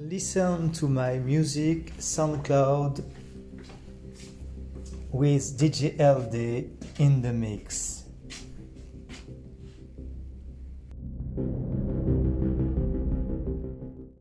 listen to my music SoundCloud with DJ LD in the mix.